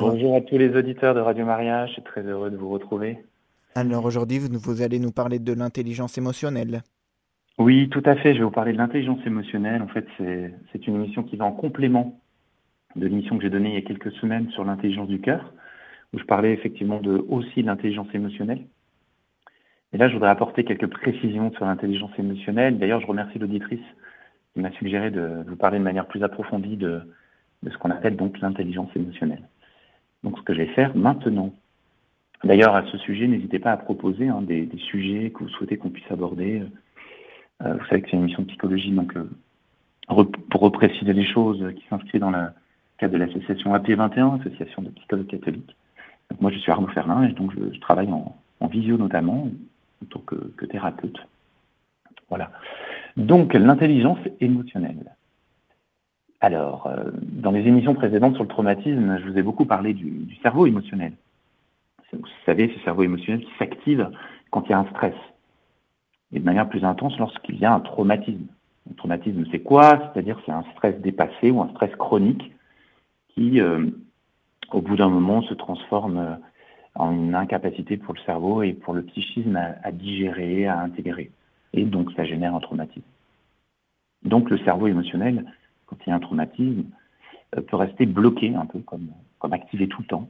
Bonjour à tous les auditeurs de Radio Maria, je suis très heureux de vous retrouver. Alors aujourd'hui, vous, vous allez nous parler de l'intelligence émotionnelle. Oui, tout à fait, je vais vous parler de l'intelligence émotionnelle. En fait, c'est une émission qui va en complément de l'émission que j'ai donnée il y a quelques semaines sur l'intelligence du cœur, où je parlais effectivement de aussi l'intelligence émotionnelle. Et là, je voudrais apporter quelques précisions sur l'intelligence émotionnelle. D'ailleurs, je remercie l'auditrice qui m'a suggéré de vous parler de manière plus approfondie de, de ce qu'on appelle donc l'intelligence émotionnelle. Donc, ce que je vais faire maintenant. D'ailleurs, à ce sujet, n'hésitez pas à proposer hein, des, sujets que vous souhaitez qu'on puisse aborder. Euh, vous savez que c'est une émission de psychologie, donc euh, pour repréciser les choses qui s'inscrit dans le cadre de l'association AP21, Association de psychologues catholiques. moi, je suis Arnaud Ferlin et donc je, travaille en, visio notamment en tant que, que thérapeute. Voilà. Donc, l'intelligence émotionnelle. Alors, euh, dans les émissions précédentes sur le traumatisme, je vous ai beaucoup parlé du, cerveau émotionnel. Vous savez, ce cerveau émotionnel qui s'active quand il y a un stress. Et de manière plus intense lorsqu'il y a un traumatisme. Un traumatisme, c'est quoi? C'est-à-dire c'est un stress dépassé ou un stress chronique qui, euh, au bout d'un moment, se transforme euh, en une incapacité pour le cerveau et pour le psychisme à digérer, à intégrer. Et donc, ça génère un traumatisme. Donc, le cerveau émotionnel, quand il y a un traumatisme, euh, peut rester bloqué un peu, comme, activé tout le temps.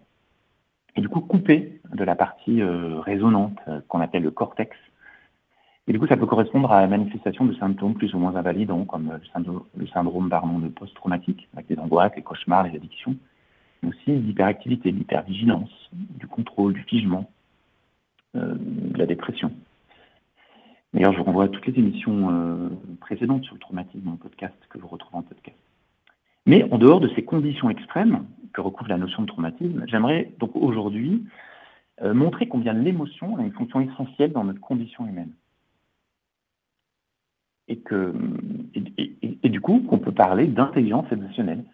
Et du coup, coupé de la partie euh, résonante euh, qu'on appelle le cortex. Et du coup, ça peut correspondre à la manifestation de symptômes plus ou moins invalidants, comme le syndrome, le de post-traumatique, avec les angoisses, les cauchemars, les addictions, mais aussi l'hyperactivité, l'hypervigilance, du contrôle, du figement, de la dépression. D'ailleurs, je vous renvoie à toutes les émissions euh, précédentes sur le traumatisme en podcast que vous retrouvez en podcast. Mais en dehors de ces conditions extrêmes que recouvre la notion de traumatisme, j'aimerais donc aujourd'hui euh, montrer combien l'émotion a une fonction essentielle dans notre condition humaine. Et, que, et, du coup, qu'on peut parler d'intelligence émotionnelle,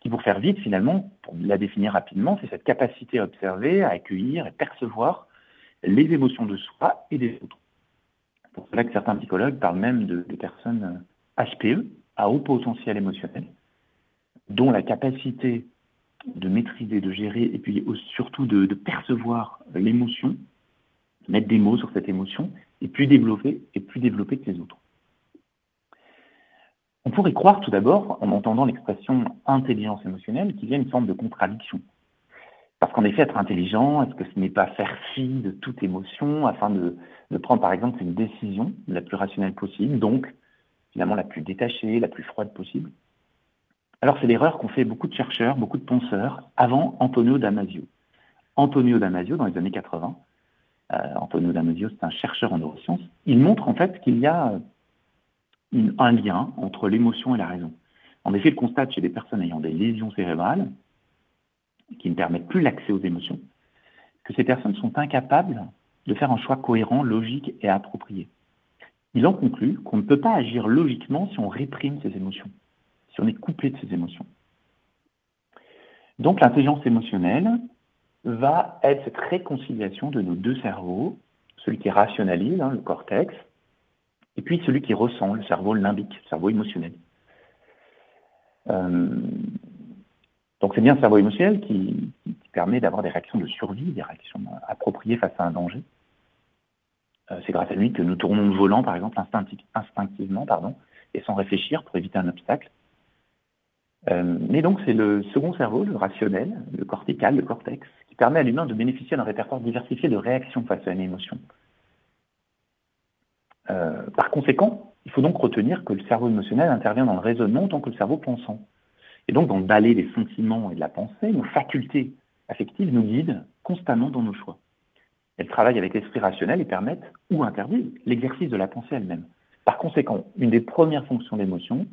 qui pour faire vite finalement, pour la définir rapidement, c'est cette capacité à observer, à accueillir et percevoir les émotions de soi et des autres pour cela que certains psychologues parlent même de, personnes HPE, euh, à haut potentiel émotionnel, dont la capacité de maîtriser, de gérer et puis surtout de, percevoir l'émotion, mettre des mots sur cette émotion, est plus développée et que les autres. On pourrait croire tout d'abord, en entendant l'expression intelligence émotionnelle, qu'il y a une forme de contradiction. Qu'en effet, être intelligent, est-ce que ce n'est pas faire fi de toute émotion afin de, prendre par exemple une décision la plus rationnelle possible, donc finalement la plus détachée, la plus froide possible? Alors c'est l'erreur qu'ont fait beaucoup de chercheurs, beaucoup de penseurs avant Antonio Damasio. Antonio Damasio, dans les années 80, euh, Antonio Damasio, c'est un chercheur en neurosciences, il montre en fait qu'il y a un lien entre l'émotion et la raison. En effet, il constate chez des personnes ayant des lésions cérébrales qui ne permettent plus l'accès aux émotions, que ces personnes sont incapables de faire un choix cohérent, logique et approprié. Il en conclut qu'on ne peut pas agir logiquement si on réprime ses émotions, si on est coupé de ses émotions. Donc l'intelligence émotionnelle va être cette réconciliation de nos deux cerveaux, celui qui rationalise, hein, le cortex, et puis celui qui ressent, le cerveau limbique, le cerveau émotionnel. Euh, donc c'est bien le cerveau émotionnel qui, permet d'avoir des réactions de survie, des réactions appropriées face à un danger. Euh, c'est grâce à lui que nous tournons le volant, par exemple, instinctivement, pardon, et sans réfléchir pour éviter un obstacle. Euh, mais donc c'est le second cerveau, le rationnel, le cortical, le cortex, qui permet à l'humain de bénéficier d'un répertoire diversifié de réactions face à une émotion. Euh, par conséquent, il faut donc retenir que le cerveau émotionnel intervient dans le raisonnement autant que le cerveau pensant. Et donc, dans le balai des sentiments et de la pensée, nos facultés affectives nous guident constamment dans nos choix. Elles travaillent avec l'esprit rationnel et permettent, ou interdisent, l'exercice de la pensée elle-même. Par conséquent, une des premières fonctions d'émotion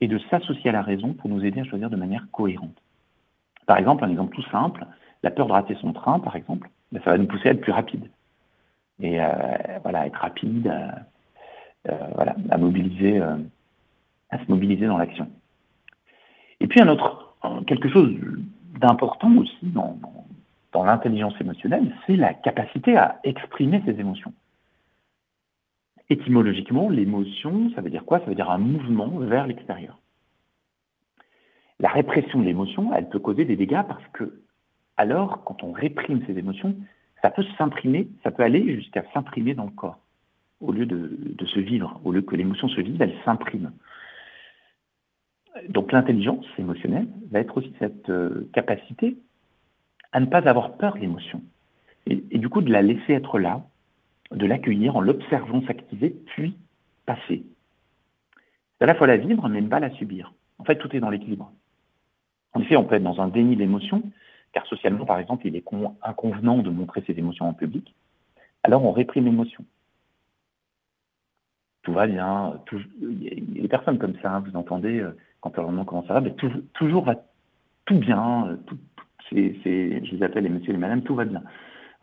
est de s'associer à la raison pour nous aider à choisir de manière cohérente. Par exemple, un exemple tout simple, la peur de rater son train, par exemple, ben, ça va nous pousser à être plus rapide. Et euh, voilà, être rapide, euh, voilà, à mobiliser, euh, à se mobiliser dans l'action. Et puis un autre, quelque chose d'important aussi dans, l'intelligence émotionnelle, c'est la capacité à exprimer ses émotions. Étymologiquement, l'émotion, ça veut dire quoi? Ça veut dire un mouvement vers l'extérieur. La répression de l'émotion, elle peut causer des dégâts parce que alors quand on réprime ses émotions, ça peut s'imprimer, ça peut aller jusqu'à s'imprimer dans le corps, au lieu de, se vivre, au lieu que l'émotion se vive, elle s'imprime. Donc l'intelligence émotionnelle va être aussi cette euh, capacité à ne pas avoir peur de l'émotion, et, du coup de la laisser être là, de l'accueillir en l'observant s'activer, puis passer. À la fois la vivre, mais ne pas la subir. En fait, tout est dans l'équilibre. En effet, on peut être dans un déni d'émotion, car socialement, par exemple, il est inconvenant de montrer ses émotions en public. Alors, on réprime l'émotion. Tout va bien. il y a des personnes comme ça, hein, vous entendez, euh, quand on demande comment ça va, mais toujours va tout bien. Euh, je les appelle les messieurs et les madames, tout va bien.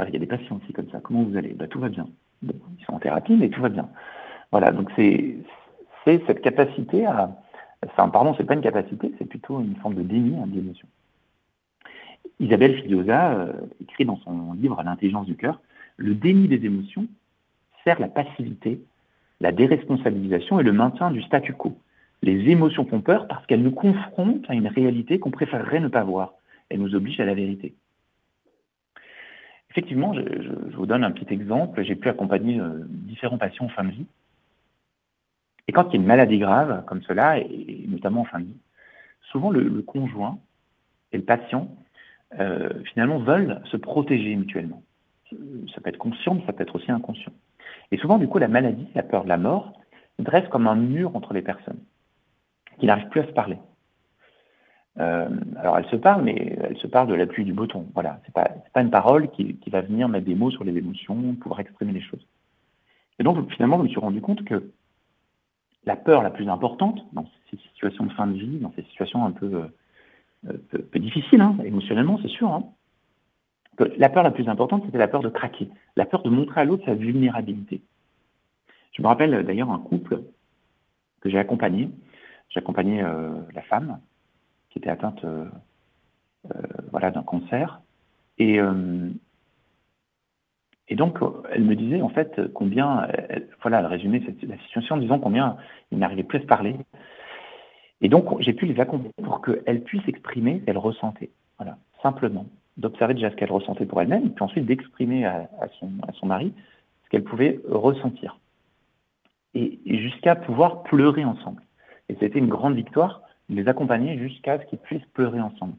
il y a des patients aussi comme ça. Comment vous allez? Bah, Tout va bien. ils sont en thérapie, mais tout va bien. Voilà, donc c'est cette capacité à, Enfin, pardon, c'est pas une capacité, c'est plutôt une forme de déni hein, d'émotion. Isabelle Filiosa euh, écrit dans son livre L'intelligence du cœur, le déni des émotions sert la passivité, la déresponsabilisation et le maintien du statu quo. Les émotions font peur parce qu'elles nous confrontent à une réalité qu'on préférerait ne pas voir. Elles nous obligent à la vérité. Effectivement, je, vous donne un petit exemple. J'ai pu accompagner euh, différents patients en fin de vie et quand il y a une maladie grave comme cela, et notamment en fin de vie, souvent le, conjoint et le patient euh, finalement veulent se protéger mutuellement. Ça peut être conscient, mais ça peut être aussi inconscient. Et souvent, du coup, la maladie, la peur de la mort, dresse comme un mur entre les personnes, qui n'arrivent plus à se parler. Euh, alors, elles se parlent, mais elles se parlent de la pluie du beton. Voilà, c'est pas, une parole qui, va venir mettre des mots sur les émotions, pouvoir exprimer les choses. Et donc, finalement, je me suis rendu compte que la peur la plus importante dans ces situations de fin de vie, dans ces situations un peu, euh, difficiles, hein, émotionnellement, c'est sûr, hein, que la peur la plus importante, c'était la peur de craquer, la peur de montrer à l'autre sa vulnérabilité. Je me rappelle d'ailleurs un couple que j'ai accompagné. J'ai accompagné euh, la femme qui était atteinte euh, voilà, d'un cancer. Et, donc, elle me disait en fait combien, voilà, elle résumait la situation en disant combien il n'arrivait plus à se parler. Et donc, j'ai pu les accompagner pour qu'elle puisse exprimer ce qu'elle ressentait. Voilà, simplement. D'observer déjà ce qu'elle ressentait pour elle-même, puis ensuite d'exprimer à son mari ce qu'elle pouvait ressentir. Et, jusqu'à pouvoir pleurer ensemble. Et c'était une grande victoire de les accompagner jusqu'à ce qu'ils puissent pleurer ensemble.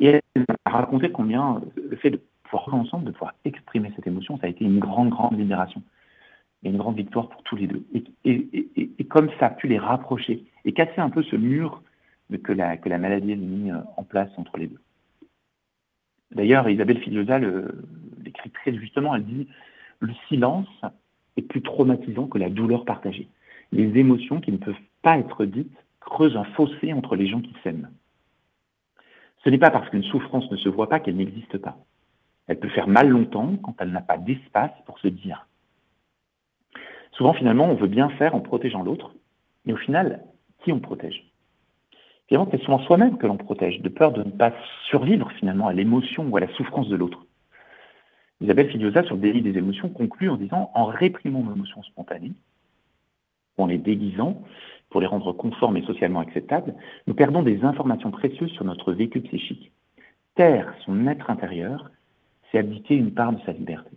Et elle m'a raconté combien le fait de pouvoir ensemble, de pouvoir exprimer cette émotion, ça a été une grande, grande libération et une grande victoire pour tous les deux. Et, comme ça a pu les rapprocher et casser un peu ce mur que la, que la maladie a mis euh, en place entre les deux. D'ailleurs, Isabelle Filiosa l'écrit très justement, elle dit Le silence est plus traumatisant que la douleur partagée. Les émotions qui ne peuvent pas être dites creusent un fossé entre les gens qui s'aiment. Ce n'est pas parce qu'une souffrance ne se voit pas qu'elle n'existe pas. Elle peut faire mal longtemps quand elle n'a pas d'espace pour se dire. Souvent, finalement, on veut bien faire en protégeant l'autre, mais au final, qui on protège? Finalement, c'est souvent soi-même que l'on protège, de peur de ne pas survivre finalement à l'émotion ou à la souffrance de l'autre. Isabelle Filiosa, sur le délit des émotions, conclut en disant En réprimant nos émotions spontanées, en les déguisant pour les rendre conformes et socialement acceptables, nous perdons des informations précieuses sur notre vécu psychique. Taire son être intérieur c'est abdiquer une part de sa liberté.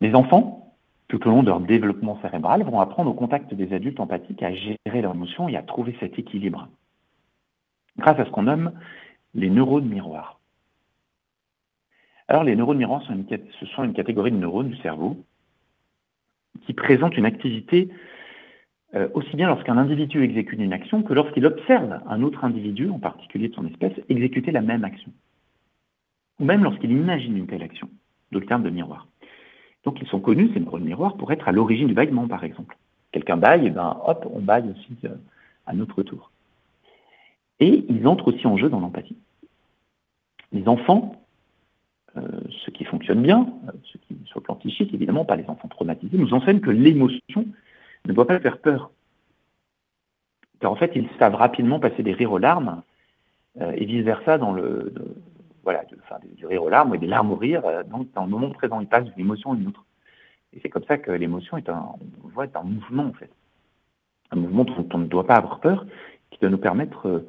Les enfants, tout au long de leur développement cérébral, vont apprendre au contact des adultes empathiques à gérer leurs émotions et à trouver cet équilibre, grâce à ce qu'on nomme les neurones miroirs. Alors les neurones miroirs, ce sont une catégorie de neurones du cerveau qui présentent une activité euh, aussi bien lorsqu'un individu exécute une action que lorsqu'il observe un autre individu, en particulier de son espèce, exécuter la même action. Ou même lorsqu'il imagine une telle action, d'où le terme de miroir. Donc ils sont connus, ces neurones miroirs, pour être à l'origine du bâillement, par exemple. Quelqu'un baille, et ben hop, on baille aussi euh, à notre tour. Et ils entrent aussi en jeu dans l'empathie. Les enfants, euh, ceux qui fonctionnent bien, ceux qui, sur le plan psychique, évidemment, pas les enfants traumatisés, nous enseignent que l'émotion ne doit pas faire peur. En fait, ils savent rapidement passer des rires aux larmes euh, et vice-versa dans le, voilà, du rire aux larmes et des larmes au rire. Euh, donc, dans le moment présent, ils passent d'une émotion à une autre. Et c'est comme ça que l'émotion est un, voit, est un mouvement, en fait. Un mouvement dont on ne doit pas avoir peur, qui doit nous permettre euh,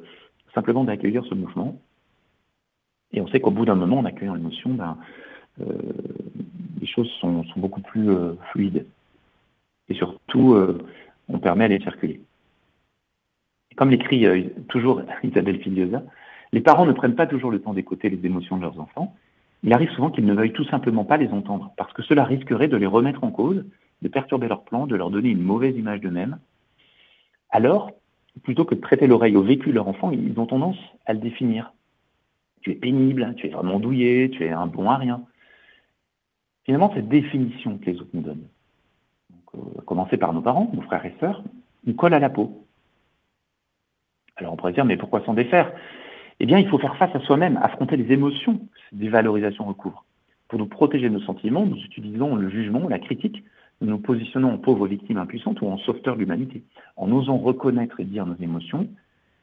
simplement d'accueillir ce mouvement Et on sait qu'au bout d'un moment, en accueillant l'émotion, ben, euh, les choses sont, beaucoup plus euh, fluides. Et surtout, on permet à les circuler. comme l'écrit toujours Isabelle Filiosa, les parents ne prennent pas toujours le temps d'écouter les émotions de leurs enfants. Il arrive souvent qu'ils ne veuillent tout simplement pas les entendre, parce que cela risquerait de les remettre en cause, de perturber leur plan, de leur donner une mauvaise image d'eux-mêmes. Alors, plutôt que de prêter l'oreille au vécu de leur enfant, ils ont tendance à le définir. Tu es pénible, tu es vraiment douillé, tu es un bon à rien. Finalement, cette définition que les autres nous donnent, euh, à commencer par nos parents, nos frères et sœurs, nous colle à la peau. Alors on pourrait dire, mais pourquoi s'en défaire? Eh bien, il faut faire face à soi-même, affronter les émotions que ces dévalorisations recouvrent. Pour nous protéger de nos sentiments, nous utilisons le jugement, la critique, nous nous positionnons en pauvres victimes impuissantes ou en sauveteurs de l'humanité. En osant reconnaître et dire nos émotions,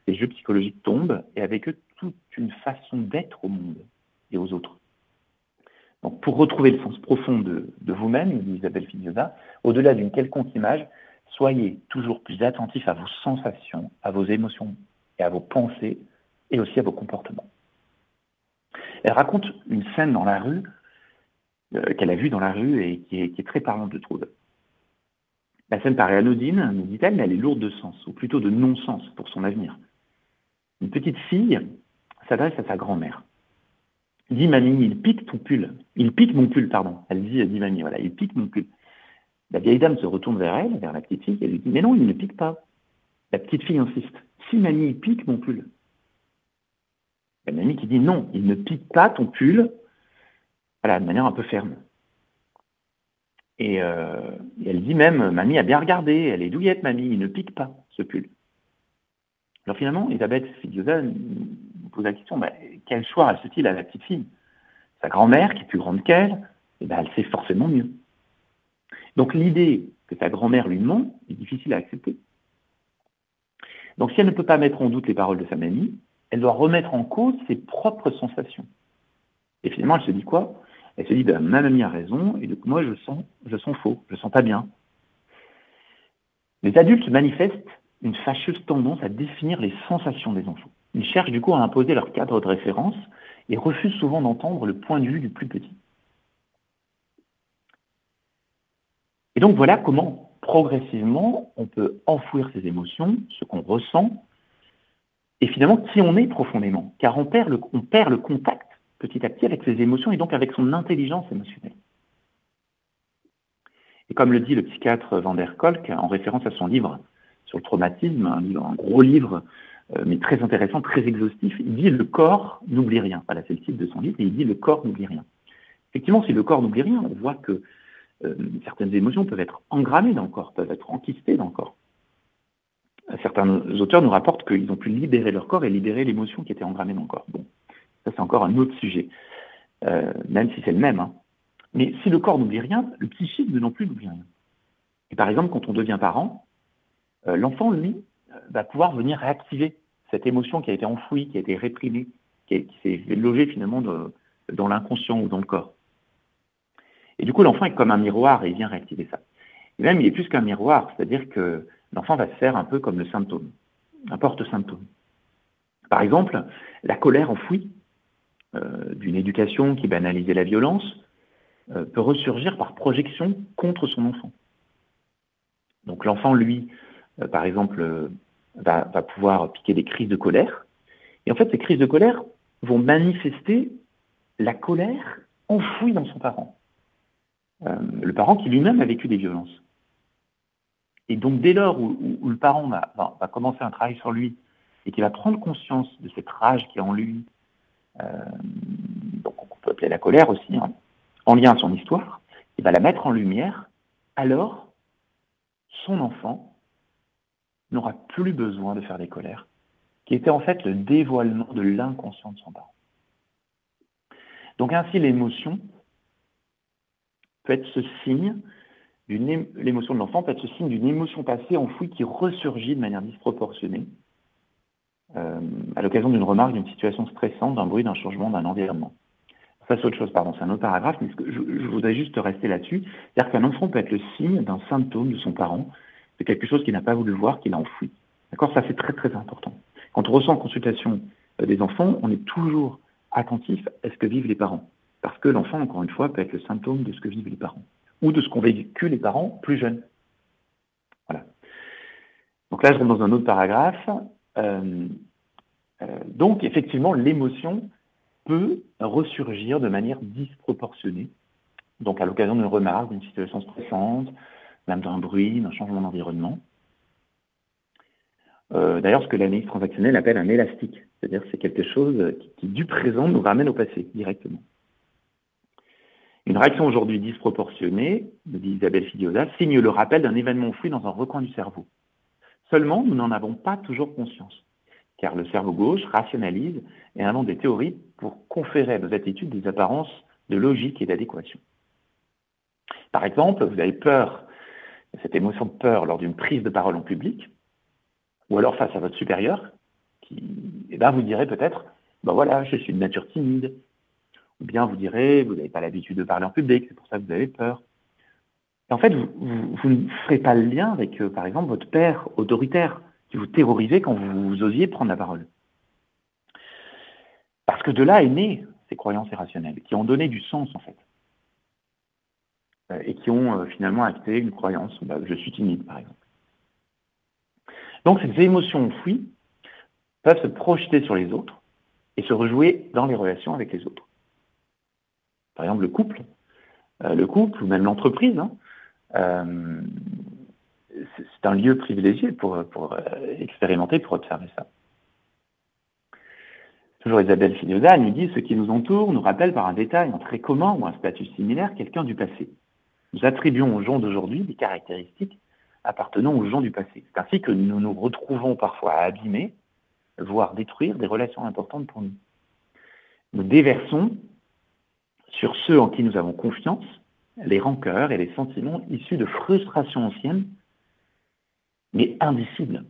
les jeux psychologiques tombent et avec eux toute une façon d'être au monde et aux autres. Donc, pour retrouver le sens profond de, vous-même, dit Isabelle Fignosa, au-delà d'une quelconque image, soyez toujours plus attentifs à vos sensations, à vos émotions et à vos pensées et aussi à vos comportements. Elle raconte une scène dans la rue euh, qu'elle a vue dans la rue et qui est, très parlante, je trouve. La scène paraît anodine, nous dit-elle, mais elle est lourde de sens, ou plutôt de non-sens pour son avenir. Une petite fille s'adresse à sa grand-mère. Dis mamie, il pique ton pull. Il pique mon pull, pardon. Elle dit, dit mamie, voilà, il pique mon pull. La vieille dame se retourne vers elle, vers la petite fille, et elle lui dit, mais non, il ne pique pas. La petite fille insiste. Si mamie, il pique mon pull. La mamie qui dit, non, il ne pique pas ton pull, voilà, de manière un peu ferme. Euh, et, elle dit même, mamie a bien regardé, elle est douillette, mamie, il ne pique pas ce pull. Alors finalement, Elisabeth Fidiosa pose la question, bah, quel choix reste-t-il à la petite fille? Sa grand-mère, qui est plus grande qu'elle, eh ben, elle sait forcément mieux. Donc l'idée que sa grand-mère lui ment est difficile à accepter. Donc si elle ne peut pas mettre en doute les paroles de sa mamie, elle doit remettre en cause ses propres sensations. Et finalement, elle se dit quoi? Elle se dit, ben, ma mamie a raison, et donc moi je sens, je sens faux, je sens pas bien. Les adultes manifestent une fâcheuse tendance à définir les sensations des enfants. Ils cherchent du coup à imposer leur cadre de référence et refusent souvent d'entendre le point de vue du plus petit. Et donc voilà comment progressivement on peut enfouir ses émotions, ce qu'on ressent, et finalement qui on est profondément, car on perd le, contact petit à petit avec ses émotions et donc avec son intelligence émotionnelle. Et comme le dit le psychiatre Van der Kolk en référence à son livre sur le traumatisme, un, gros livre, mais très intéressant, très exhaustif, il dit le corps n'oublie rien. Voilà, c'est le titre de son livre, et il dit le corps n'oublie rien. Effectivement, si le corps n'oublie rien, on voit que euh, certaines émotions peuvent être engrammées dans le corps, peuvent être enquistées dans le corps. Certains auteurs nous rapportent qu'ils ont pu libérer leur corps et libérer l'émotion qui était engrammée dans le corps. Bon, ça, c'est encore un autre sujet, euh, même si c'est le même. Hein. Mais si le corps n'oublie rien, le psychisme non plus n'oublie rien. Et par exemple, quand on devient parent, euh, l'enfant, lui, euh, va pouvoir venir réactiver cette émotion qui a été enfouie, qui a été réprimée, qui, s'est logée finalement dans l'inconscient ou dans le corps. Et du coup, l'enfant est comme un miroir et il vient réactiver ça. Et même, il est plus qu'un miroir, c'est-à-dire que l'enfant va se faire un peu comme le symptôme, un porte-symptôme. Par exemple, la colère enfouie euh, d'une éducation qui banalisait la violence euh, peut ressurgir par projection contre son enfant. Donc l'enfant, lui, euh, par exemple, va, pouvoir piquer des crises de colère. Et en fait, ces crises de colère vont manifester la colère enfouie dans son parent. le parent qui lui-même a vécu des violences. Et donc dès lors où, le parent va, va, commencer un travail sur lui et qu'il va prendre conscience de cette rage qui est en lui, euh, donc on peut appeler la colère aussi, hein, en lien à son histoire, il va la mettre en lumière, alors son enfant n'aura plus besoin de faire des colères, qui était en fait le dévoilement de l'inconscient de son parent. Donc ainsi l'émotion peut être ce signe l'émotion de l'enfant peut être ce signe d'une émotion passée enfouie qui ressurgit de manière disproportionnée euh, à l'occasion d'une remarque, d'une situation stressante, d'un bruit, d'un changement, d'un environnement. Ça, c'est autre chose, pardon, c'est un autre paragraphe, mais je, je, voudrais juste rester là-dessus. C'est-à-dire qu'un enfant peut être le signe d'un symptôme de son parent, de quelque chose qu'il n'a pas voulu voir, qu'il a enfoui. D'accord? Ça, c'est très, très important. Quand on ressent en consultation euh, des enfants, on est toujours attentif à ce que vivent les parents. Parce que l'enfant, encore une fois, peut être le symptôme de ce que vivent les parents. Ou de ce qu'ont vécu les parents plus jeunes. Voilà. Donc là, je rentre dans un autre paragraphe. Euh, euh, donc, effectivement, l'émotion peut ressurgir de manière disproportionnée. Donc, à l'occasion d'une remarque, d'une situation stressante, même d'un bruit, d'un changement d'environnement. Euh, d'ailleurs, ce que l'analyse transactionnelle appelle un élastique, c'est-à-dire c'est quelque chose qui, du présent, nous ramène au passé directement. Une réaction aujourd'hui disproportionnée, me dit Isabelle Fidiosa, signe le rappel d'un événement fluide dans un recoin du cerveau. Seulement, nous n'en avons pas toujours conscience, car le cerveau gauche rationalise et invente des théories pour conférer à nos attitudes des apparences de logique et d'adéquation. Par exemple, vous avez peur, cette émotion de peur lors d'une prise de parole en public, ou alors face à votre supérieur, qui, eh ben, vous direz peut-être, ben voilà, je suis de nature timide. Ou bien vous direz, vous n'avez pas l'habitude de parler en public, c'est pour ça que vous avez peur. En fait, vous, ne ferez pas le lien avec, euh, par exemple, votre père autoritaire, qui vous terrorisait quand vous, osiez prendre la parole. Parce que de là est né ces croyances irrationnelles, qui ont donné du sens, en fait. Euh, et qui ont euh, finalement acté une croyance, bah, je suis timide, par exemple. Donc ces émotions enfouies peuvent se projeter sur les autres et se rejouer dans les relations avec les autres. Par exemple, le couple, euh, le couple ou même l'entreprise, hein, c'est un lieu privilégié pour, pour expérimenter, pour observer ça. Toujours Isabelle Filioda nous dit ce qui nous entoure nous rappelle par un détail, un trait commun ou un statut similaire quelqu'un du passé. Nous attribuons aux gens d'aujourd'hui des caractéristiques appartenant aux gens du passé. C'est ainsi que nous nous retrouvons parfois à abîmer, voire détruire des relations importantes pour nous. Nous déversons sur ceux en qui nous avons confiance les rancœurs et les sentiments issus de frustrations anciennes, mais indicibles,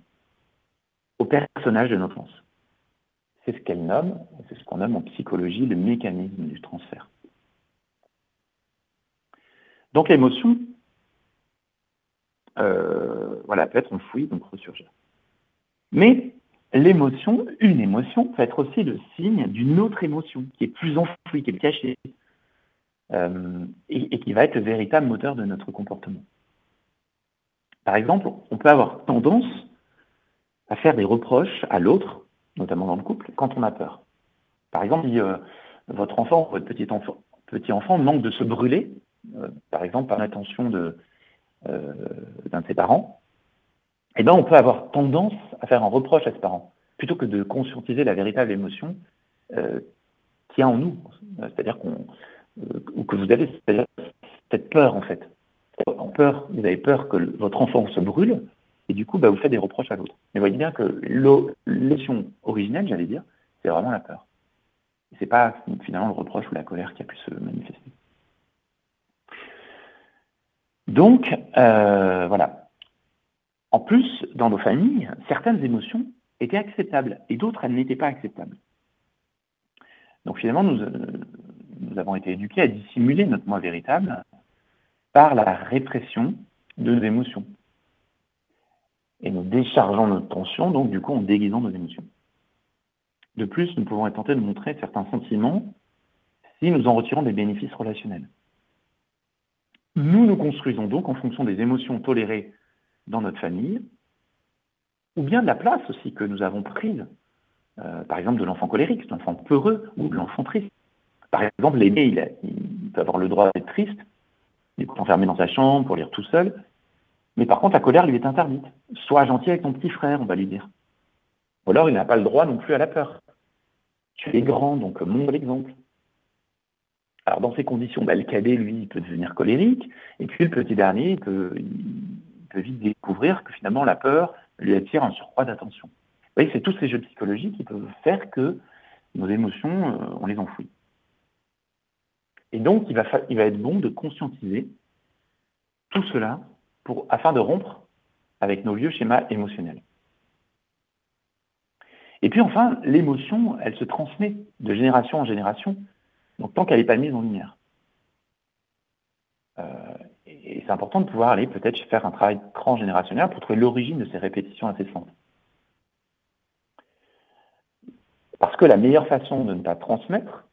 au personnage de notre enfance. C'est ce qu'elle nomme, c'est ce qu'on nomme en psychologie le mécanisme du transfert. Donc l'émotion, euh, voilà, peut être enfouie, donc ressurgir. Mais l'émotion, une émotion, peut être aussi le signe d'une autre émotion qui est plus enfouie, qui est cachée, euh, et, qui va être le véritable moteur de notre comportement. Par exemple, on peut avoir tendance à faire des reproches à l'autre, notamment dans le couple, quand on a peur. Par exemple, si euh, votre enfant, votre petit enfant, petit enfant manque de se brûler, par exemple par l'intention de, euh, d'un de ses parents, eh ben, on peut avoir tendance à faire un reproche à ses parents, plutôt que de conscientiser la véritable émotion euh, qu'il y a en nous. C'est-à-dire qu'on, euh, que vous avez cette peur, en fait. En peur, vous avez peur que votre enfant se brûle, et du coup, bah, vous faites des reproches à l'autre. Mais voyez bien que l'émotion originelle, j'allais dire, c'est vraiment la peur. C'est pas finalement le reproche ou la colère qui a pu se manifester. Donc, euh, voilà. En plus, dans nos familles, certaines émotions étaient acceptables et d'autres, elles n'étaient pas acceptables. Donc finalement, nous, euh, nous, avons été éduqués à dissimuler notre moi véritable par la répression de nos émotions. Et nous déchargeons notre tension, donc du coup en déguisant nos émotions. De plus, nous pouvons être tentés de montrer certains sentiments si nous en retirons des bénéfices relationnels. Nous nous construisons donc en fonction des émotions tolérées dans notre famille, ou bien de la place aussi que nous avons prise, euh, par exemple de l'enfant colérique, de l'enfant peureux ou de l'enfant triste. Par exemple, l'aîné, il, peut avoir le droit d'être triste, il peut enfermé dans sa chambre pour lire tout seul, mais par contre, la colère lui est interdite. Sois gentil avec ton petit frère, on va lui dire. Ou alors, il n'a pas le droit non plus à la peur. Tu es grand, donc montre l'exemple. Alors dans ces conditions, bah, le cadet, lui, il peut devenir colérique, et puis le petit dernier, il peut, vite découvrir que finalement la peur lui attire un surcroît d'attention. Vous voyez, c'est tous ces jeux psychologiques qui peuvent faire que nos émotions, euh, on les enfouit. Et donc, il va, il va être bon de conscientiser tout cela afin de rompre avec nos vieux schémas émotionnels. Et puis enfin, l'émotion, elle se transmet de génération en génération donc tant qu'elle n'est pas mise en lumière. Euh, et c'est important de pouvoir aller peut-être faire un travail transgénérationnel pour trouver l'origine de ces répétitions incessantes. Parce que la meilleure façon de ne pas transmettre,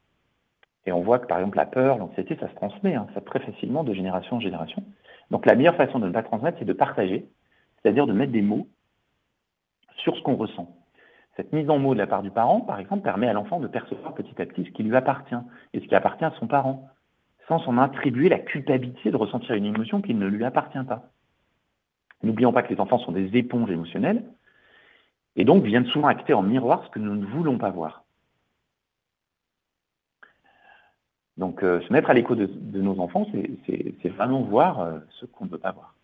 et on voit que par exemple la peur, l'anxiété, ça se transmet, hein, très facilement de génération en génération. Donc la meilleure façon de ne pas transmettre, c'est de partager, c'est-à-dire de mettre des mots sur ce qu'on ressent. Cette mise en mots de la part du parent, par exemple, permet à l'enfant de percevoir petit à petit ce qui lui appartient et ce qui appartient à son parent, sans s'en attribuer la culpabilité de ressentir une émotion qui ne lui appartient pas. N'oublions pas que les enfants sont des éponges émotionnelles et donc viennent souvent acter en miroir ce que nous ne voulons pas voir. Donc euh, se mettre à l'écho de, nos enfants, c'est vraiment voir euh, ce qu'on ne veut pas voir.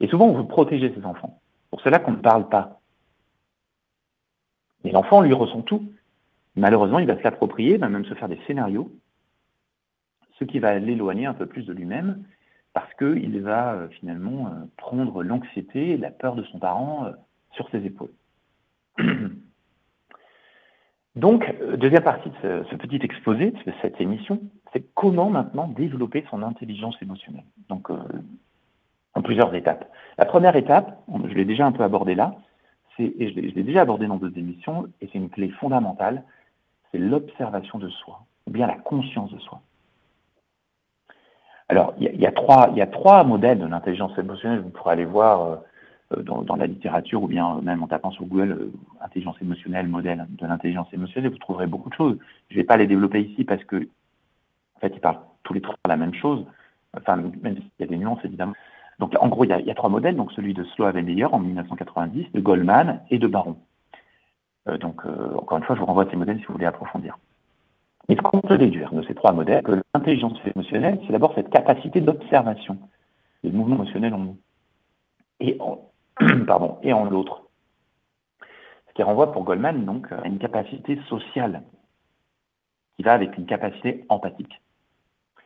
Et souvent, on veut protéger ses enfants. Pour cela qu'on ne parle pas. Et l'enfant, lui, ressent tout. Malheureusement, il va se l'approprier, va même se faire des scénarios, ce qui va l'éloigner un peu plus de lui-même, parce qu'il va euh, finalement prendre l'anxiété et la peur de son parent sur ses épaules. Donc, euh, deuxième partie de ce, petit exposé, de cette émission, c'est comment maintenant développer son intelligence émotionnelle. Donc, euh, en plusieurs étapes. La première étape, je l'ai déjà un peu abordé là, et je l'ai déjà abordé dans d'autres émissions, et c'est une clé fondamentale, c'est l'observation de soi, ou bien la conscience de soi. Alors, il y, a, trois, modèles de l'intelligence émotionnelle, vous pourrez aller voir euh, euh, dans, la littérature ou bien même en tapant sur Google euh, intelligence émotionnelle, modèle de l'intelligence émotionnelle, vous trouverez beaucoup de choses. Je ne vais pas les développer ici parce que, en fait, ils parlent tous les trois la même chose. Enfin, même s'il y a des nuances, évidemment. Donc, en gros, il y a, trois modèles. Donc, celui de Slow Meyer en 1990, de Goldman et de Baron. Euh, donc, encore une fois, je vous renvoie à ces modèles si vous voulez approfondir. Mais qu'on peut déduire de ces trois modèles, que l'intelligence émotionnelle, c'est d'abord cette capacité d'observation des mouvements émotionnels en nous. Et en, pardon, et en l'autre. Ce qui renvoie pour Goldman donc à une capacité sociale qui va avec une capacité empathique.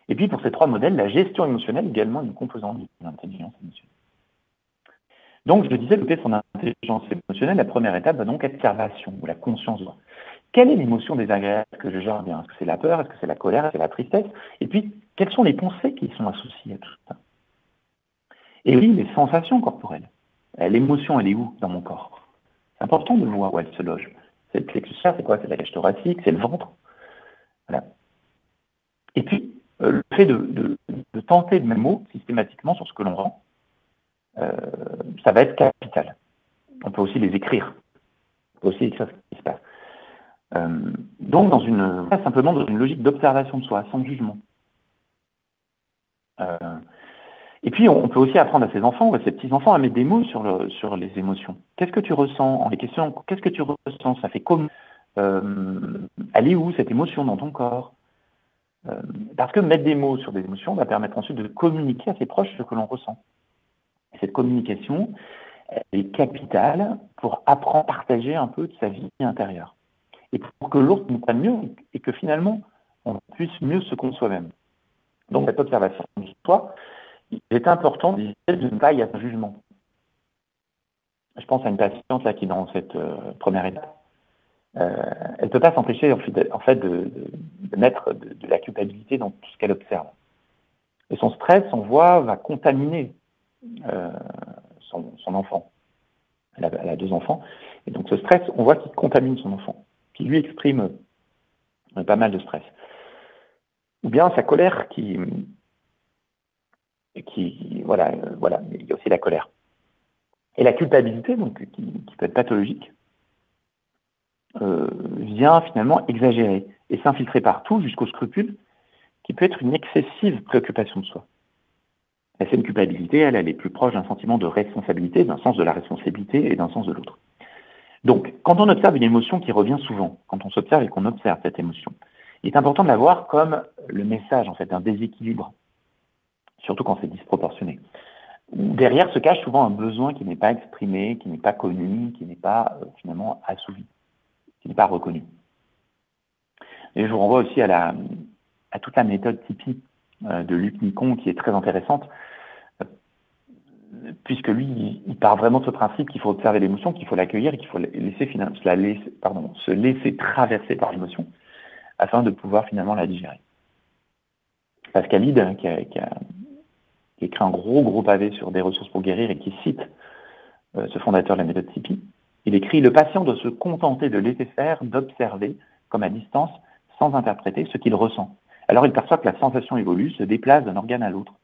Et puis pour ces trois modèles, la gestion émotionnelle est également une composante de l'intelligence émotionnelle. Donc je disais, développer son intelligence émotionnelle, la première étape va donc être l'observation ou la conscience. Quelle est l'émotion désagréable que je gère bien? Est-ce que c'est la peur? Est-ce que c'est la colère? Est-ce que c'est la tristesse? Et puis, quelles sont les pensées qui sont associées à tout ça? Et oui, les sensations corporelles. Euh, l'émotion, elle est où dans mon corps? C'est important de voir où elle se loge. C'est le plexus c'est quoi? C'est la cage thoracique, c'est le ventre. Voilà. Et puis, le fait de, tenter de mettre mots systématiquement sur ce que l'on rend, euh, ça va être capital. On peut aussi les écrire. On peut aussi écrire ce qui se passe. donc, dans une, simplement dans une logique d'observation de soi, sans jugement. Et puis, on peut aussi apprendre à ses enfants ou à ses petits-enfants à mettre des mots sur, le, les émotions. Qu'est-ce que tu ressens En les questions, qu'est-ce que tu ressens? Ça fait comment? Euh, Elle est où cette émotion dans ton corps? Euh, Parce que mettre des mots sur des émotions va permettre ensuite de communiquer à ses proches ce que l'on ressent. Et cette communication elle est capitale pour apprendre, à partager un peu de sa vie intérieure. Et pour que l'autre nous prenne mieux et que finalement, on puisse mieux se connaître soi-même. Donc, cette observation de soi, il est important de ne pas y avoir un jugement. Je pense à une patiente là qui est dans cette euh, première étape. Euh, elle ne peut pas s'empêcher en fait de, mettre de, la culpabilité dans tout ce qu'elle observe. Et son stress, on voit, va contaminer euh, son, enfant. Elle a, deux enfants. Et donc ce stress, on voit qu'il contamine son enfant, qui lui exprime pas mal de stress. Ou bien sa colère qui, voilà, euh, voilà, il y a aussi la colère. Et la culpabilité, donc, qui, peut être pathologique, euh, vient finalement exagérer et s'infiltrer partout jusqu'au scrupule, qui peut être une excessive préoccupation de soi. La scène culpabilité, elle, elle est plus proche d'un sentiment de responsabilité, d'un sens de la responsabilité et d'un sens de l'autre. Donc, quand on observe une émotion qui revient souvent, quand on s'observe et qu'on observe cette émotion, il est important de la voir comme le message, en fait, d'un déséquilibre surtout quand c'est disproportionné. Derrière se cache souvent un besoin qui n'est pas exprimé, qui n'est pas connu, qui n'est pas euh, finalement assouvi, n'est pas reconnu. Et je vous renvoie aussi à, la, à toute la méthode Tipeee euh, de Luc Nicon qui est très intéressante, euh, puisque lui, il part vraiment de ce principe qu'il faut observer l'émotion, qu'il faut l'accueillir et qu'il faut laisser, se laisser traverser par l'émotion afin de pouvoir finalement la digérer. Pascalide, hein, qui qui a écrit un gros, gros pavé sur des ressources pour guérir et qui cite euh, ce fondateur de la méthode Tipeee, Il écrit Le patient doit se contenter de laisser faire, d'observer, comme à distance, sans interpréter ce qu'il ressent. Alors il perçoit que la sensation évolue, se déplace d'un organe à l'autre,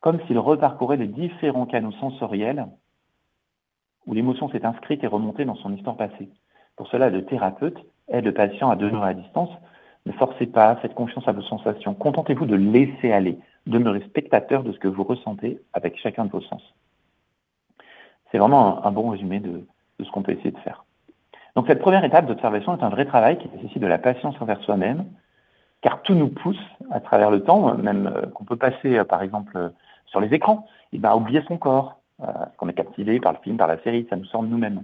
comme s'il reparcourait les différents canaux sensoriels où l'émotion s'est inscrite et remontée dans son histoire passée. Pour cela, le thérapeute aide le patient à demeurer à distance. Ne forcez pas, faites confiance à vos sensations. Contentez-vous de laisser aller. Demeurez spectateur de ce que vous ressentez avec chacun de vos sens. C'est vraiment un, bon résumé de, de ce qu'on peut essayer de faire. Donc cette première étape d'observation est un vrai travail qui nécessite de la patience envers soi-même, car tout nous pousse à travers le temps, même euh, qu'on peut passer euh, par exemple euh, sur les écrans, et ben, à oublier son corps, qu'on est captivé par le film, par la série, ça nous semble nous-mêmes.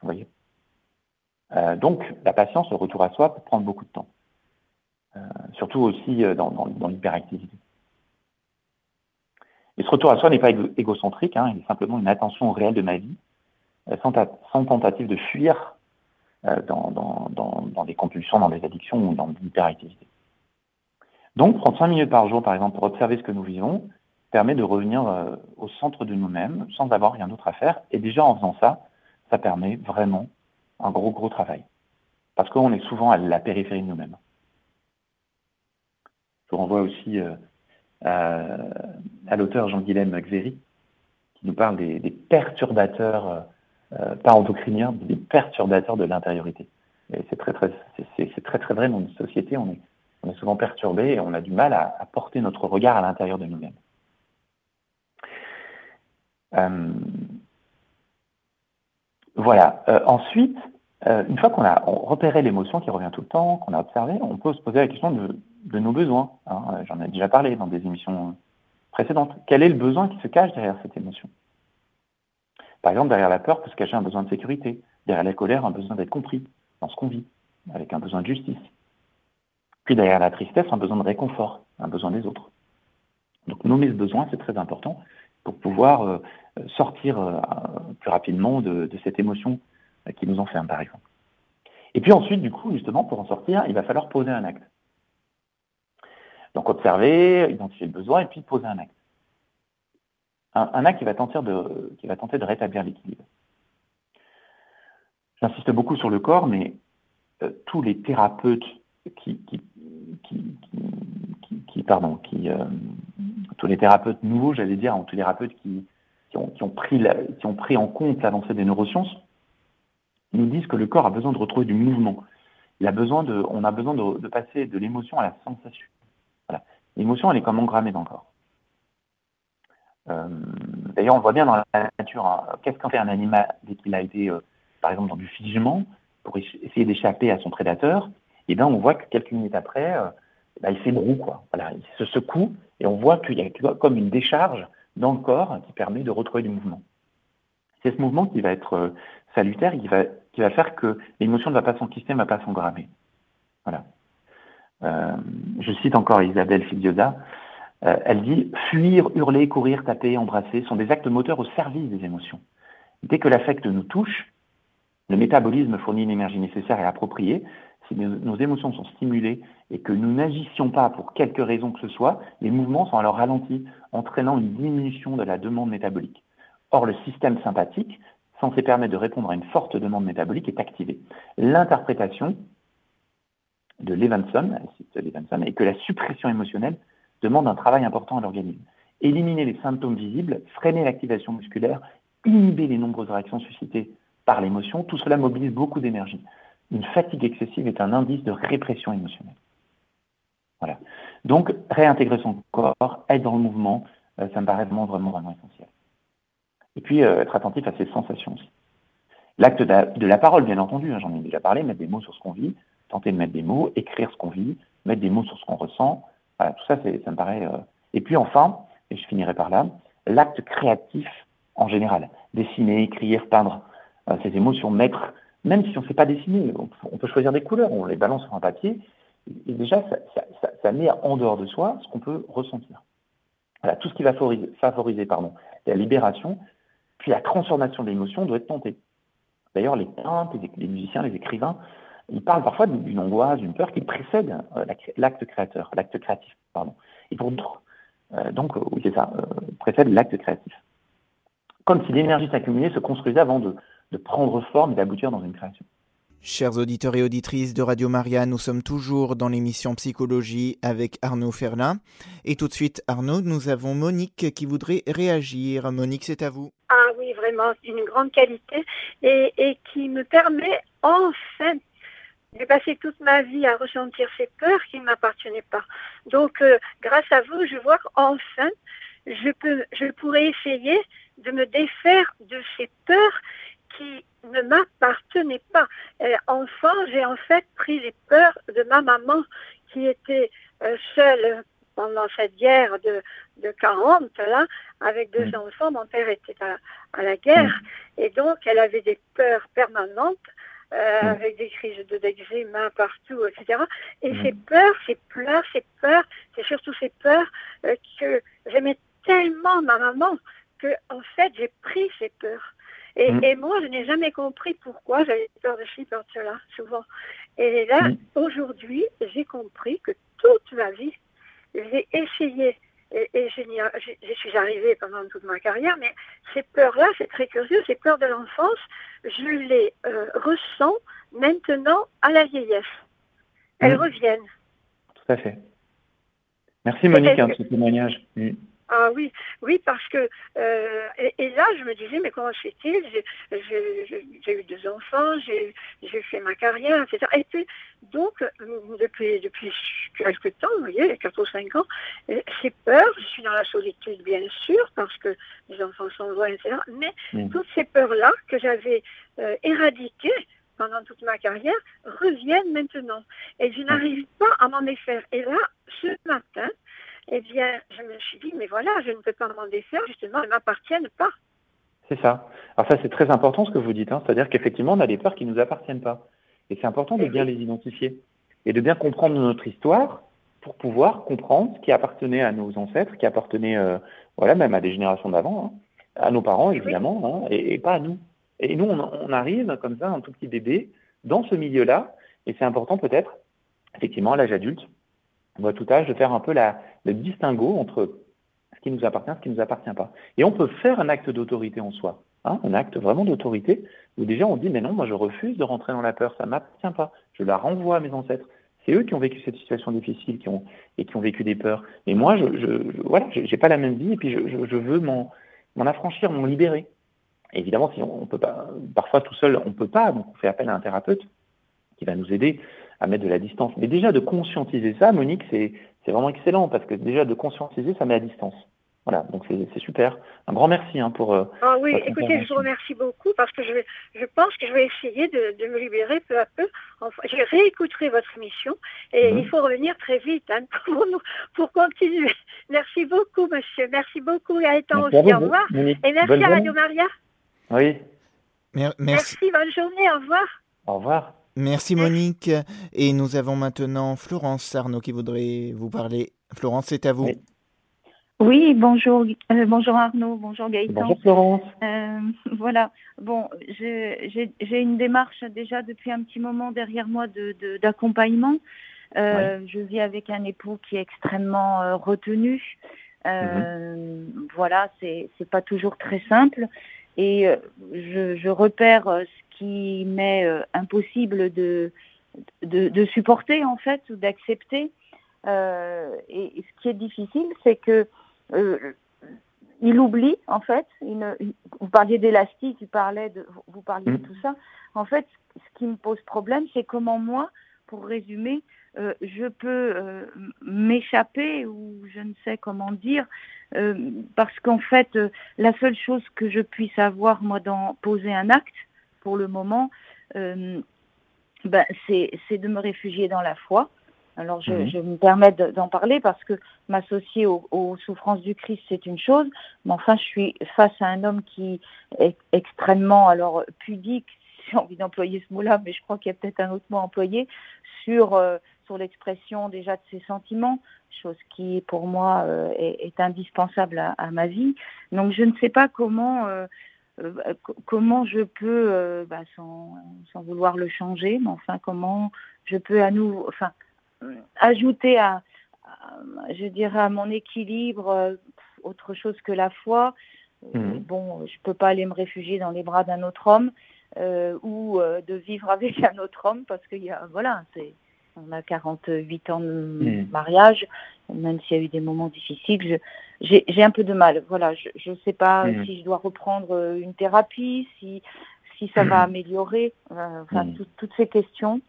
Vous voyez donc la patience, le retour à soi peut prendre beaucoup de temps, surtout aussi dans, dans, l'hyperactivité. Et ce retour à soi n'est pas égocentrique, hein, il est simplement une attention réelle de ma vie, sans, sans tentative de fuir dans, dans, des compulsions, dans des addictions ou dans l'hyperactivité. Donc, prendre 5 minutes par jour, par exemple, pour observer ce que nous vivons, permet de revenir euh, au centre de nous-mêmes sans avoir rien d'autre à faire. Et déjà, en faisant ça, ça permet vraiment un gros, gros travail. Parce qu'on est souvent à la périphérie de nous-mêmes. Je vous renvoie aussi euh, à, l'auteur Jean-Guilhem Xéry, qui nous parle des, perturbateurs, euh, pas endocriniens, des perturbateurs de l'intériorité. Et c'est très, très, c'est, très, très vrai dans une société. On est, on est souvent perturbé et on a du mal à, porter notre regard à l'intérieur de nous-mêmes. Euh, voilà. Euh, ensuite, une fois qu'on a repéré l'émotion qui revient tout le temps, qu'on a observé, on peut se poser la question de, nos besoins. Hein. J'en ai déjà parlé dans des émissions précédentes. Quel est le besoin qui se cache derrière cette émotion? Par exemple, derrière la peur peut se cacher un besoin de sécurité, derrière la colère, un besoin d'être compris dans ce qu'on vit, avec un besoin de justice. Puis derrière la tristesse, un besoin de réconfort, un besoin des autres. Donc nommer ce besoin, c'est très important pour pouvoir euh, sortir euh, plus rapidement de, cette émotion euh, qui nous enferme, par exemple. Et puis ensuite, du coup, justement, pour en sortir, il va falloir poser un acte. Donc observer, identifier le besoin et puis poser un acte. Un, acte qui va, tenter de, qui rétablir l'équilibre. J'insiste beaucoup sur le corps, mais tous les thérapeutes qui, qui, pardon, qui, euh, tous les thérapeutes nouveaux, j'allais dire, tous les thérapeutes qui, ont, pris qui en compte l'avancée des neurosciences, nous disent que le corps a besoin de retrouver du mouvement. Il a besoin de, on a besoin de, passer de l'émotion à la sensation. L'émotion, elle est comme engrammée dans le corps. D'ailleurs, on voit bien dans la nature, hein, qu'est-ce qu'en fait un animal dès qu'il a été, euh, par exemple, dans du figement, pour essayer d'échapper à son prédateur et bien on voit que quelques minutes après, euh, bah, il fait une roue, quoi. Il se secoue et on voit qu'il y a comme une décharge dans le corps qui permet de retrouver du mouvement. C'est ce mouvement qui va être euh, salutaire, qui va, faire que l'émotion ne va pas s'enquister, ne va pas s'engrammer. Voilà. Je cite encore Isabelle Fidioda. Elle dit Fuir, hurler, courir, taper, embrasser sont des actes moteurs au service des émotions. Dès que l'affect nous touche, le métabolisme fournit une énergie nécessaire et appropriée, si nos, émotions sont stimulées et que nous n'agissions pas pour quelque raison que ce soit, les mouvements sont alors ralentis, entraînant une diminution de la demande métabolique. Or, le système sympathique, censé permettre de répondre à une forte demande métabolique, est activé. L'interprétation de Levinson est que la suppression émotionnelle demande un travail important à l'organisme. Éliminer les symptômes visibles, freiner l'activation musculaire, inhiber les nombreuses réactions suscitées par l'émotion, tout cela mobilise beaucoup d'énergie une fatigue excessive est un indice de répression émotionnelle. Voilà. Donc, réintégrer son corps, être dans le mouvement, euh, ça me paraît vraiment, vraiment, essentiel. Et puis, euh, être attentif à ses sensations aussi. L'acte de, la parole, bien entendu, hein, j'en ai déjà parlé, mettre des mots sur ce qu'on vit, tenter de mettre des mots, écrire ce qu'on vit, mettre des mots sur ce qu'on ressent. Tout ça, ça me paraît. Euh, et puis enfin, et je finirai par là, l'acte créatif en général. Dessiner, écrire, peindre ces émotions, mettre même si on ne sait pas dessiner, on, peut choisir des couleurs, on les balance sur un papier, et déjà, ça, met en dehors de soi ce qu'on peut ressentir. Voilà, tout ce qui va favoriser, pardon, la libération, puis la transformation de l'émotion doit être tenté. D'ailleurs, les peintres, les, musiciens, les écrivains, ils parlent parfois d'une angoisse, d'une peur qui précède euh, l'acte créateur, l'acte créatif, pardon. Et pour d'autres, euh, donc, oui, c'est ça, euh, précède l'acte créatif. Comme si l'énergie s'accumulait, se construisait avant de, de prendre forme et d'aboutir dans une création. Chers auditeurs et auditrices de Radio Maria, nous sommes toujours dans l'émission Psychologie avec Arnaud Ferlin. Et tout de suite, Arnaud, nous avons Monique qui voudrait réagir. Monique, c'est à vous. Ah oui, vraiment, c'est une grande qualité et, et qui me permet enfin j'ai passé toute ma vie à ressentir ces peurs qui ne m'appartenaient pas. Donc, euh, grâce à vous, je vois qu'enfin, je, peux, je pourrais essayer de me défaire de ces peurs qui ne m'appartenaient pas. Et enfant, j'ai en fait pris les peurs de ma maman qui était euh, seule pendant cette guerre de, de 40, là, avec deux enfants. Mon père était à, à la guerre et donc elle avait des peurs permanentes euh, avec des crises de d'eczéma partout, etc. Et ces peurs, ces pleurs, ces peurs, c'est surtout ces peurs euh, que j'aimais tellement ma maman que en fait j'ai pris ces peurs. Et, et moi, je n'ai jamais compris pourquoi j'avais peur de ci, peur de cela, souvent. Et là, aujourd'hui, j'ai compris que toute ma vie, j'ai essayé et, et je, suis arrivée pendant toute ma carrière, mais ces peurs-là, c'est très curieux, ces peurs de l'enfance, je les euh, ressens maintenant à la vieillesse. Elles mmh. reviennent. Tout à fait. Merci Monique, un petit témoignage. Mmh. Ah oui, oui, parce que euh, et, là je me disais mais comment fait-il? J'ai eu deux enfants, j'ai fait ma carrière, etc. Et puis donc depuis depuis quelques temps, vous voyez, 4 ou 5 ans, j'ai peur, je suis dans la solitude bien sûr parce que les enfants sont loin, etc. Mais mm. toutes ces peurs-là que j'avais euh, éradiquées pendant toute ma carrière reviennent maintenant. Et je n'arrive pas à m'en défaire. Et là, ce matin, eh bien, je me suis dit, mais voilà, je ne peux pas m'en défaire, justement, elles ne m'appartiennent pas. C'est ça. Alors ça, c'est très important ce que vous dites, hein. c'est-à-dire qu'effectivement, on a des peurs qui ne nous appartiennent pas. Et c'est important de eh bien les identifier et de bien comprendre notre histoire pour pouvoir comprendre ce qui appartenait à nos ancêtres, qui appartenait, euh, voilà, même à des générations d'avant, hein. à nos parents, eh évidemment, hein, et, pas à nous. Et nous, on, on, arrive comme ça, un tout petit bébé, dans ce milieu-là, et c'est important peut-être, effectivement, à l'âge adulte, à tout âge, de faire un peu le distinguo entre ce qui nous appartient ce qui ne nous appartient pas. Et on peut faire un acte d'autorité en soi, hein, un acte vraiment d'autorité, où déjà on dit, mais non, moi je refuse de rentrer dans la peur, ça ne m'appartient pas, je la renvoie à mes ancêtres. C'est eux qui ont vécu cette situation difficile qui ont, et qui ont vécu des peurs. Et moi, je, je, voilà, j'ai pas la même vie, et puis je, je veux m'en affranchir, m'en libérer. évidemment, si on, on, peut pas, parfois tout seul, on peut pas, donc on fait appel à un thérapeute qui va nous aider à mettre de la distance. Mais déjà de conscientiser ça, Monique, c'est vraiment excellent parce que déjà de conscientiser, ça met à distance. Voilà, donc c'est super. Un grand merci hein, pour. Euh, ah oui, écoutez, je vous remercie beaucoup parce que je, je pense que je vais essayer de, de me libérer peu à peu. Enfin, je réécouterai votre émission et mhm. il faut revenir très vite hein, pour, nous, pour continuer. Merci beaucoup, monsieur. Merci beaucoup, Gaëtan aussi. Au revoir. et merci à Radio Maria. Oui. merci. merci, bonne journée. Au revoir. Au revoir. Merci Monique. Et nous avons maintenant Florence Arnaud qui voudrait vous parler. Florence, c'est à vous. Oui. bonjour, euh, bonjour Arnaud, bonjour Gaëtan. Bonjour Florence. Euh, voilà, bon, j'ai une démarche déjà depuis un petit moment derrière moi d'accompagnement. De, euh, Je vis avec un époux qui est extrêmement retenu. Mhm. Voilà, c'est pas toujours très simple. Et je, je repère ce qui m'est euh, impossible de, de, supporter en fait ou d'accepter. Euh, et, ce qui est difficile, c'est que euh, il oublie en fait. vous parliez d'élastique, vous parliez de, vous parliez de tout ça. En fait, ce qui me pose problème, c'est comment moi, pour résumer, je peux m'échapper ou je ne sais comment dire, parce qu'en fait, la seule chose que je puisse avoir moi dans poser un acte, pour le moment, euh, ben, c'est de me réfugier dans la foi. Alors je, mhm. je me permets d'en parler parce que m'associer aux, souffrances du Christ, c'est une chose, mais enfin je suis face à un homme qui est extrêmement alors pudique, si j'ai envie d'employer ce mot-là, mais je crois qu'il y a peut-être un autre mot employé, sur, euh, sur l'expression déjà de ses sentiments, chose qui pour moi euh, est, indispensable à, ma vie. Donc je ne sais pas comment euh, comment je peux, euh, bah, sans, sans, vouloir le changer, mais enfin comment je peux à nous, enfin ajouter à, je dirais à mon équilibre euh, autre chose que la foi. Mmh. Bon, je peux pas aller me réfugier dans les bras d'un autre homme. ou de vivre avec un autre homme parce qu'il y a, voilà, c'est, on a 48 ans de mmh. mariage, même s'il y a eu des moments difficiles, j'ai un peu de mal. Voilà, je ne sais pas mmh. si je dois reprendre une thérapie, si, si ça va améliorer, enfin, toutes ces questions.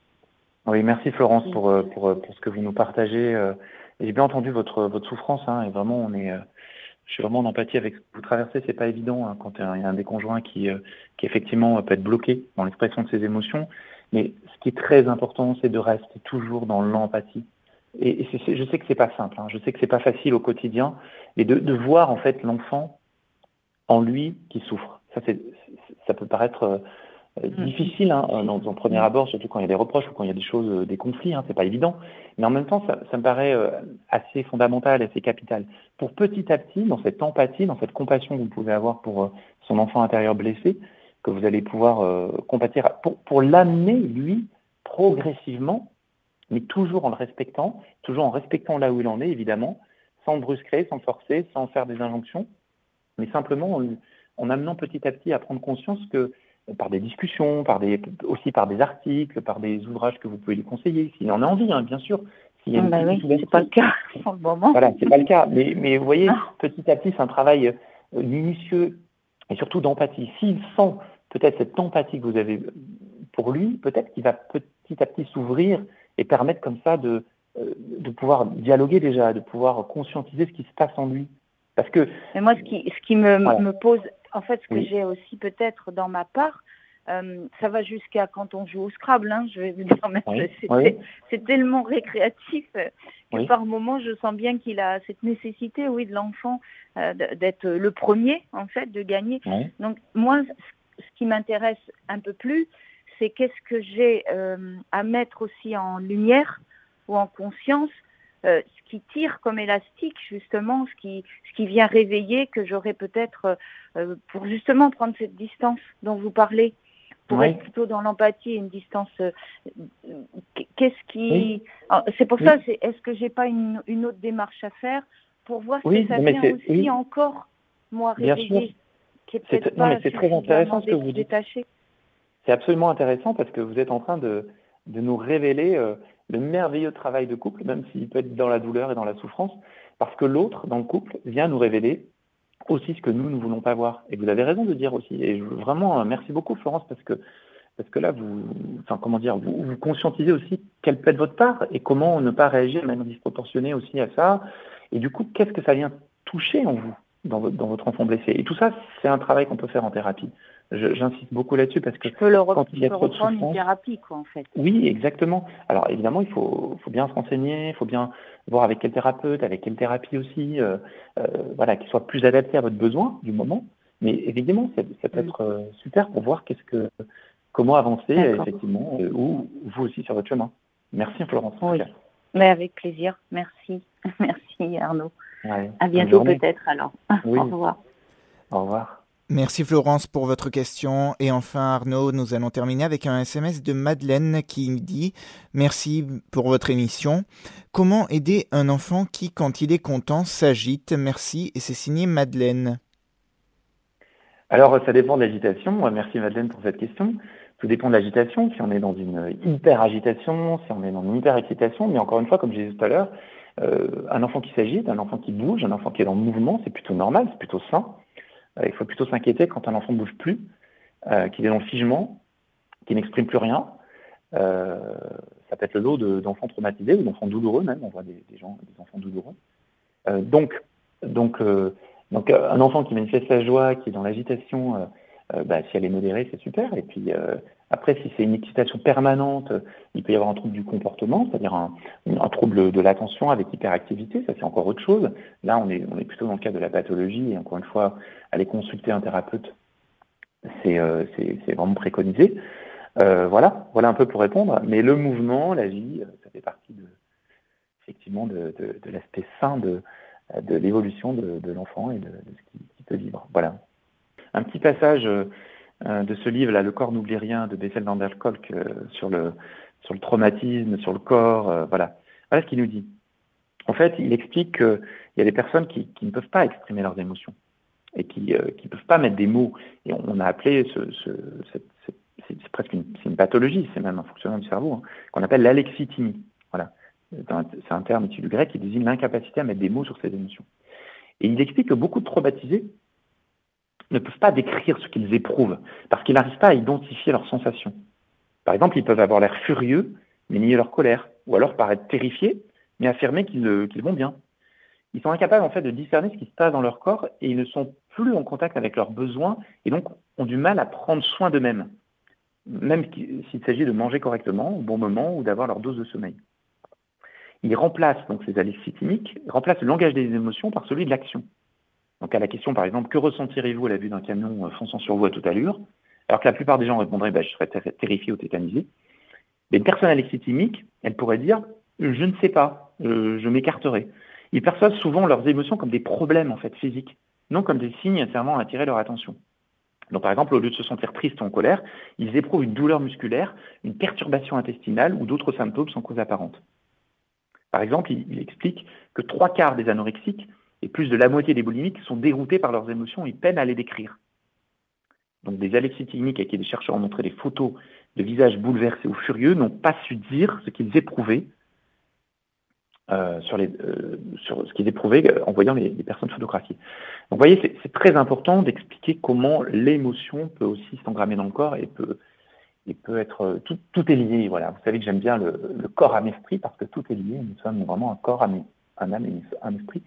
Oui, merci Florence pour, pour, pour, ce que vous nous partagez. J'ai bien entendu votre, votre souffrance, hein, et vraiment, on est, je suis vraiment en empathie avec ce que vous traversez. C'est pas évident hein, quand il y a un des conjoints qui, qui effectivement peut être bloqué dans l'expression de ses émotions. Mais ce qui est très important, c'est de rester toujours dans l'empathie. Et, je sais que c'est pas simple, hein, je sais que c'est pas facile au quotidien, mais de, de voir en fait l'enfant en lui qui souffre. Ça, ça peut paraître euh, mm. difficile hein, dans, dans, premier abord, surtout quand il y a des reproches ou quand il y a des choses, euh, des conflits, hein, c'est pas évident. Mais en même temps, ça, ça me paraît euh, assez fondamental, assez capital. Pour petit à petit, dans cette empathie, dans cette compassion que vous pouvez avoir pour son enfant intérieur blessé, que vous allez pouvoir euh, compatir pour, pour l'amener, lui, progressivement, mais toujours en le respectant, toujours en respectant là où il en est, évidemment, sans brusquer, sans forcer, sans faire des injonctions, mais simplement en, en amenant petit à petit à prendre conscience que par des discussions, par des, aussi par des articles, par des ouvrages que vous pouvez lui conseiller, s'il en a envie, hein, bien sûr. Ah bah oui, c'est pas le cas pour le moment. Voilà, c'est pas le cas. Mais, mais vous voyez, ah. petit à petit, c'est un travail euh, minutieux et surtout d'empathie. S'il sent peut-être cette empathie que vous avez pour lui, peut-être qu'il va petit à petit s'ouvrir et permettre comme ça de, euh, de pouvoir dialoguer déjà, de pouvoir conscientiser ce qui se passe en lui. Parce que. Mais moi, ce qui, ce qui me, me pose, en fait, ce que j'ai aussi peut-être dans ma part, euh, ça va jusqu'à quand on joue au Scrabble, hein, je vais vous dire, c'est tellement récréatif que par moment, je sens bien qu'il a cette nécessité, oui, de l'enfant euh, d'être le premier, en fait, de gagner. Donc, moi, ce qui m'intéresse un peu plus, c'est qu'est-ce que j'ai euh, à mettre aussi en lumière ou en conscience, ce qui tire comme élastique, justement, ce qui, ce qui vient réveiller que j'aurais peut-être, pour justement prendre cette distance dont vous parlez pour être plutôt dans l'empathie et une distance. Euh, qu'est-ce qui. Ah, c'est pour ça, c'est est-ce que j'ai pas une, une, autre démarche à faire pour voir si ça vient aussi encore, moi, réveiller C'est très intéressant ce que vous dites. C'est absolument intéressant parce que vous êtes en train de, de nous révéler euh, le merveilleux travail de couple, même s'il peut être dans la douleur et dans la souffrance, parce que l'autre, dans le couple, vient nous révéler aussi ce que nous ne voulons pas voir. Et vous avez raison de dire aussi. Et vraiment, euh, merci beaucoup Florence parce que parce que là, vous, enfin comment dire, vous, vous conscientisez aussi quelle peut être votre part et comment ne pas réagir de manière disproportionnée aussi à ça. Et du coup, qu'est-ce que ça vient toucher en vous, dans votre, dans votre enfant blessé Et tout ça, c'est un travail qu'on peut faire en thérapie. J'insiste beaucoup là-dessus parce que je peux le quand il y a trop de souffrance, une thérapie, quoi, en fait. Oui, exactement. Alors évidemment, il faut, faut bien se renseigner, il faut bien voir avec quel thérapeute, avec quelle thérapie aussi, euh, euh, voilà, qui soit plus adapté à votre besoin du moment. Mais évidemment, ça, peut mm. être euh, super pour voir qu'est-ce que, comment avancer effectivement, ou vous aussi sur votre chemin. Merci Florence. Oui. Mais avec plaisir. Merci, merci Arnaud. À bientôt peut-être alors. Au revoir. Au revoir. Merci Florence pour votre question. Et enfin Arnaud, nous allons terminer avec un SMS de Madeleine qui dit Merci pour votre émission. Comment aider un enfant qui, quand il est content, s'agite? Merci. Et c'est signé Madeleine. Alors ça dépend de l'agitation. Merci Madeleine pour cette question. Tout dépend de l'agitation, si on est dans une hyper agitation, si on est dans une hyper excitation. Mais encore une fois, comme j'ai dit tout à l'heure, euh, un enfant qui s'agite, un enfant qui bouge, un enfant qui est dans le mouvement, c'est plutôt normal, c'est plutôt sain. Euh, il faut plutôt s'inquiéter quand un enfant ne bouge plus, euh, qu'il est dans le figement, qu'il n'exprime plus rien. Ça peut être le lot d'enfants traumatisés ou d'enfants douloureux même. On voit des enfants douloureux. donc, donc, donc, un enfant qui manifeste sa joie, qui est dans l'agitation, bah, si elle est modérée, c'est super. Et puis après, si c'est une excitation permanente, il peut y avoir un trouble du comportement, c'est-à-dire un, trouble de l'attention avec hyperactivité. Ça, c'est encore autre chose. Là, on est, plutôt dans le cas de la pathologie. Et encore une fois, aller consulter un thérapeute, c'est euh, vraiment préconisé. Euh, voilà, voilà un peu pour répondre. Mais le mouvement, la vie, euh, ça fait partie de, effectivement de, l'aspect sain de, l'évolution de, l'enfant et de, ce qui, peut vivre. Voilà. Un petit passage de ce livre-là, Le corps n'oublie rien, de Bessel van der Kolk, euh, sur, le, sur le traumatisme, sur le corps. Euh, voilà. Voilà ce qu'il nous dit. En fait, il explique qu'il y a des personnes qui, qui ne peuvent pas exprimer leurs émotions et qui ne euh, peuvent pas mettre des mots. Et on, a appelé ce, ce, cette, c'est presque une, une pathologie, c'est même un fonctionnement du cerveau, hein, qu'on appelle l'alexithymie. Voilà. C'est un terme issu du grec qui désigne l'incapacité à mettre des mots sur ses émotions. Et il explique que beaucoup de traumatisés ne peuvent pas décrire ce qu'ils éprouvent parce qu'ils n'arrivent pas à identifier leurs sensations. Par exemple, ils peuvent avoir l'air furieux, mais nier leur colère, ou alors paraître terrifiés, mais affirmer qu'ils vont bien. Ils sont incapables en fait de discerner ce qui se passe dans leur corps et ils ne sont plus en contact avec leurs besoins et donc ont du mal à prendre soin d'eux-mêmes, même s'il s'agit de manger correctement au bon moment ou d'avoir leur dose de sommeil. Ils remplacent donc ces alexithymiques, remplacent le langage des émotions par celui de l'action. Donc à la question par exemple que ressentirez-vous à la vue d'un camion euh, fonçant sur vous à toute allure, alors que la plupart des gens répondraient bah, je serais terrifié ou tétanisé. Mais une personne alexithymique, elle pourrait dire je ne sais pas, je, je m'écarterai. Ils perçoivent souvent leurs émotions comme des problèmes en fait physiques, non comme des signes servant à attirer leur attention. Donc par exemple, au lieu de se sentir triste ou en colère, ils éprouvent une douleur musculaire, une perturbation intestinale ou d'autres symptômes sans cause apparente. Par exemple, il, explique que trois quarts des anorexiques et plus de la moitié des boulimiques sont déroutés par leurs émotions et peinent à les décrire. Donc des alexithymiques à qui des chercheurs ont montré des photos de visages bouleversés ou furieux n'ont pas su dire ce qu'ils éprouvaient euh, sur, les, euh, sur ce qu'ils éprouvaient en voyant les, personnes photographiées. Donc vous voyez, c'est très important d'expliquer comment l'émotion peut aussi s'engrammer dans le corps et peut, et peut être tout, tout, est lié. Voilà, vous savez que j'aime bien le, le corps âme esprit parce que tout est lié. Nous sommes vraiment un corps, âme, un âme et un esprit.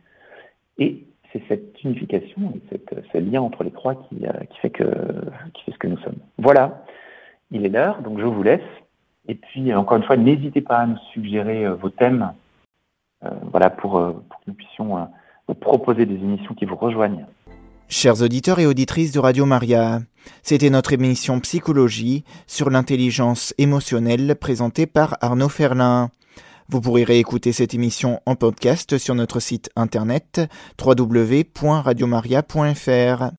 Et c'est cette unification et cette, ce lien entre les trois qui, euh, qui, fait que, qui fait ce que nous sommes. Voilà, il est l'heure, donc je vous laisse. Et puis, encore une fois, n'hésitez pas à nous suggérer vos thèmes euh, voilà, pour, euh, pour, que nous puissions euh, vous proposer des émissions qui vous rejoignent. Chers auditeurs et auditrices de Radio Maria, c'était notre émission Psychologie sur l'intelligence émotionnelle présentée par Arnaud Ferlin. Vous pourrez réécouter cette émission en podcast sur notre site internet www.radiomaria.fr.